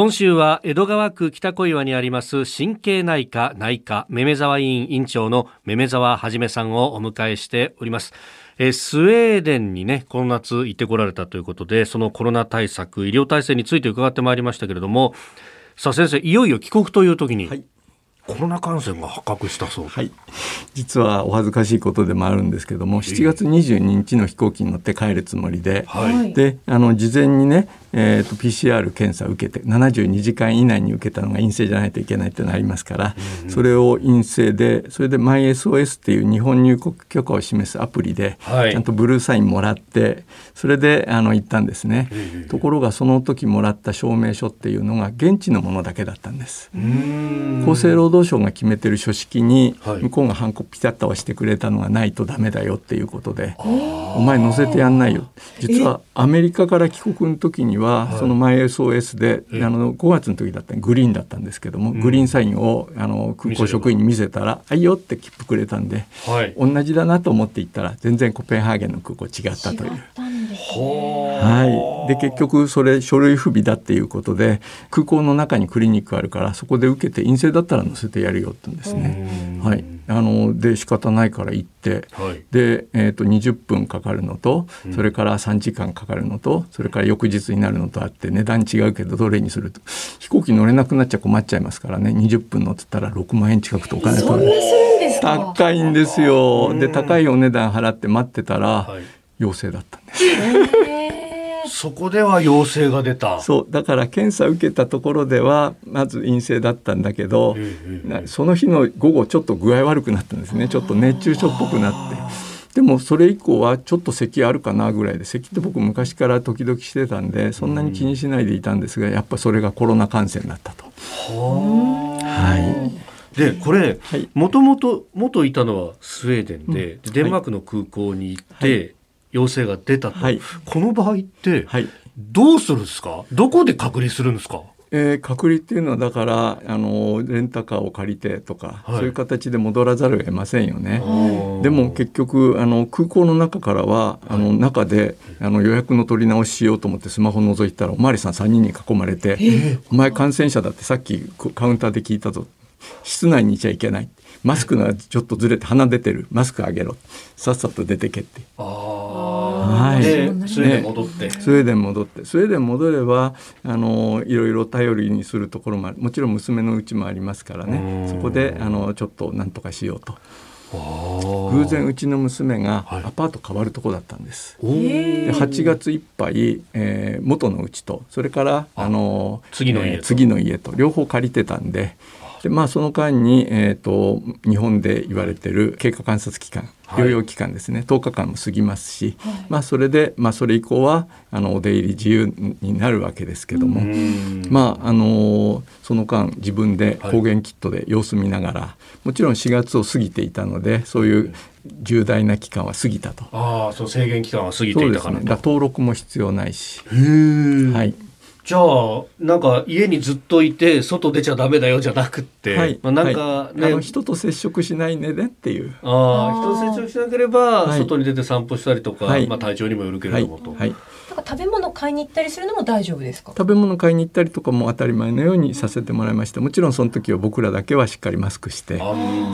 今週は江戸川区北小岩にあります神経内科内科めめ沢委員委員長のめめ沢はじめさんをお迎えしております。えスウェーデンにねこの夏行ってこられたということでそのコロナ対策医療体制について伺ってまいりましたけれどもさあ先生いよいよ帰国という時に、はい。コロナ感染が発覚したそうはい。実はお恥ずかしいことでもあるんですけども7月22日の飛行機に乗って帰るつもりで、はい、であの事前にねえーと、PCR 検査を受けて72時間以内に受けたのが陰性じゃないといけないってなりますから、うん、それを陰性でそれで MySOS っていう日本入国許可を示すアプリで、はい、ちゃんとブルーサインもらってそれであの行ったんですね、うん、ところがその時もらった証明書っていうのが現地のものだけだったんです。厚生労働省が決めてる書式に向こうがハンコピタッと押してくれたのがないとダメだよっていうことでお前載せてやんないよ。実はアメリカから帰国の時には、その MySOS で、あの5月の時だったグリーンだったんですけども、グリーンサインをあの空港職員に見せたら「あいよ」って切符くれたんで、はい、同じだなと思って行ったら全然コペンハーゲンの空港違ったという。はい、で結局それ書類不備だっていうことで空港の中にクリニックあるからそこで受けて陰性だったら載せてやるよって言うんですね。はい、あので仕方ないから行って、はい、で、えーと、20分かかるのとそれから3時間かかるのとそれから翌日になるのとあって値段違うけどどれにすると。飛行機乗れなくなっちゃ困っちゃいますからね。20分乗ってたら6万円近くとお金取る。高いんですよ。で高いお値段払って待ってたら、はい、陽性だったんです。そこでは陽性が出た。そうだから検査受けたところではまず陰性だったんだけど、その日の午後ちょっと具合悪くなったんですね。ちょっと熱中症っぽくなって。でもそれ以降はちょっと咳あるかなぐらいで咳って僕昔から時々してたんでそんなに気にしないでいたんですがやっぱそれがコロナ感染だったと。はい。でこれもともと元いたのはスウェーデンで、うん、デンマークの空港に行って、はい、陽性が出たと、はい、この場合って、どうするんですか？どこで隔離するんですか？えー、隔離っていうのはだからあのレンタカーを借りてとか、はい、そういう形で戻らざるを得ませんよね。でも結局あの空港の中からはあの中であの予約の取り直ししようと思ってスマホ覗いたらおまわりさん3人に囲まれて「お前感染者だってさっきカウンターで聞いたぞ」室内にいちゃいけない。マスクがちょっとずれて鼻出てる。マスクあげろ。さっさと出てけって。はい、でスウェーデン戻って、ね、スウェーデン戻って。スウェーデン戻ればあのいろいろ頼りにするところももちろん娘のうちもありますからね。そこであのちょっと何とかしようと。偶然うちの娘がアパート変わるとこだったんです。はい、で8月いっぱい、えー、元のうちとそれからあの次の家、えー、次の家と。両方借りてたんででまあその間に、えーと、日本で言われてる経過観察期間療養期間ですね、はい、10日間も過ぎますし、はい、まあそれで、まあ、それ以降はあのお出入り自由になるわけですけどもまああのその間自分で抗原キットで様子見ながら、はい、もちろん4月を過ぎていたのでそういう重大な期間は過ぎたと。ああ、その制限期間は過ぎていたから、ね、登録も必要ないし。はい。じゃあなんか家にずっといて外出ちゃダメだよじゃなくて、はい、まあ、なんかね、はい、あの人と接触しないねでっていう。ああ人と接触しなければ外に出て散歩したりとか、はい、まあ、体調にもよるけれどもと。はい。なんか食べ物買いに行ったりするのも大丈夫ですか？食べ物買いに行ったりとかも当たり前のようにさせてもらいましたもちろんその時は僕らだけはしっかりマスクして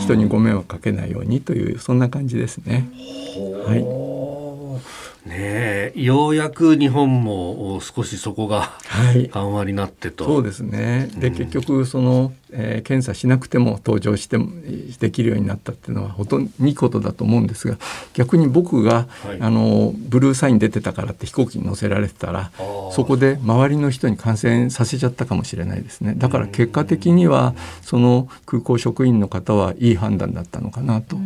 人にご迷惑かけないようにというそんな感じですね。はいねようやく日本も少しそこが緩和になってと、はい、そうですね。で、うん、結局その、えー、検査しなくても登場してもできるようになったっていうのはほとんどいいことだと思うんですが逆に僕が、はい、あのブルーサイン出てたからって飛行機に乗せられてたらそこで周りの人に感染させちゃったかもしれないですね。だから結果的にはその空港職員の方はいい判断だったのかなと。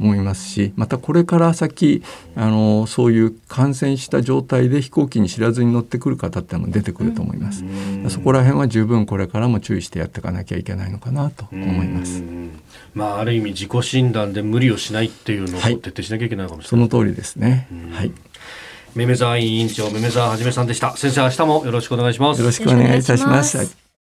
思いますしまたこれから先あのそういう感染した状態で飛行機に知らずに乗ってくる方ってのも出てくると思います。そこら辺は十分これからも注意してやっていかなきゃいけないのかなと思います。まあある意味自己診断で無理をしないっていうのを徹底しなきゃいけないかもしれない、はい、その通りですね。はい。めめざ委員長めめざはじめさんでした。先生明日もよろしくお願いします。よろしくお願いいたします。